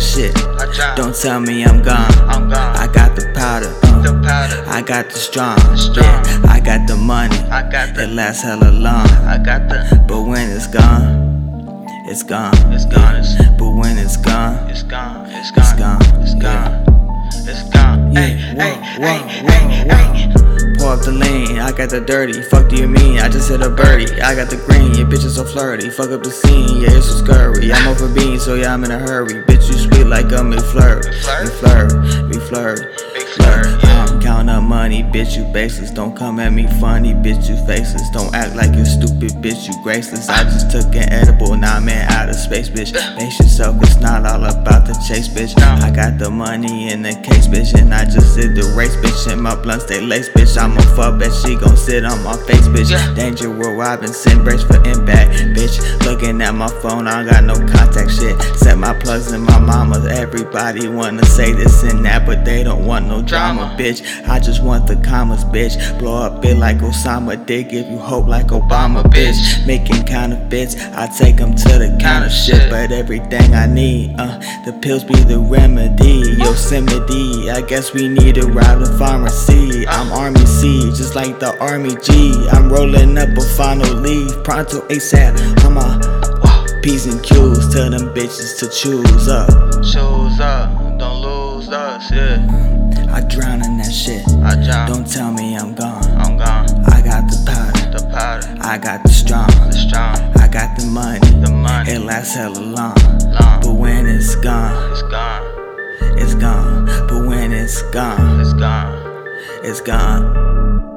drop. Don't tell me I'm gone. I'm gone. I got the powder. the powder. I got the strong. strong. Yeah, I got the money. I got It lasts hella long. I got the. But when it's gone, it's gone. It's gone. It's, But when it's gone, it's gone. It's gone. It's gone. It's gone. It's gone. Yeah, Hey, hey, hey, hey, hey. Pour up the lean, I got the dirty. Fuck do you mean? I just hit a birdie. I got the green, your bitch is so flirty. Fuck up the scene, yeah, it's so scurry. I'm over beans, so yeah, I'm in a hurry. Bitch, you sweet like I'm a McFlurry. McFlurry? McFlurry, McFlurry. Up money, bitch, you baseless. Don't come at me funny, bitch, you faceless. Don't act like you stupid, bitch, you graceless. I just took an edible, now I'm in outer space, bitch. Pace yourself, it's not all about the chase, bitch. I got the money in the case, bitch, and I just did the race, bitch. And my blunt stay lace, bitch. I'm a fuck, bet she gon' sit on my face, bitch. Danger Will Robinson, brace for impact, bitch. Looking at my phone, I got no contact shit. Set my plugs in my mama's. Everybody wanna say this and that, but they don't want no drama, Drama. bitch. I just want the commas, bitch. Blow up it like Osama did, give you hope like Obama, bitch. Making counterfeits, I take them to the counter shit. But everything I need, uh, the pills be the remedy. Yosemite, I guess we need to rob the pharmacy. I'm Army C, just like the Army G. I'm rolling up a final leave, pronto ASAP. I'm a P's and Q's, tell them bitches to choose up. Shows drown. Don't tell me I'm gone. I'm gone. I got the powder, The powder. I got the strong, The strong. I got the money. The money. It lasts hella long, Long. but when it's gone, It's gone. it's gone. But when it's gone, It's gone. it's gone.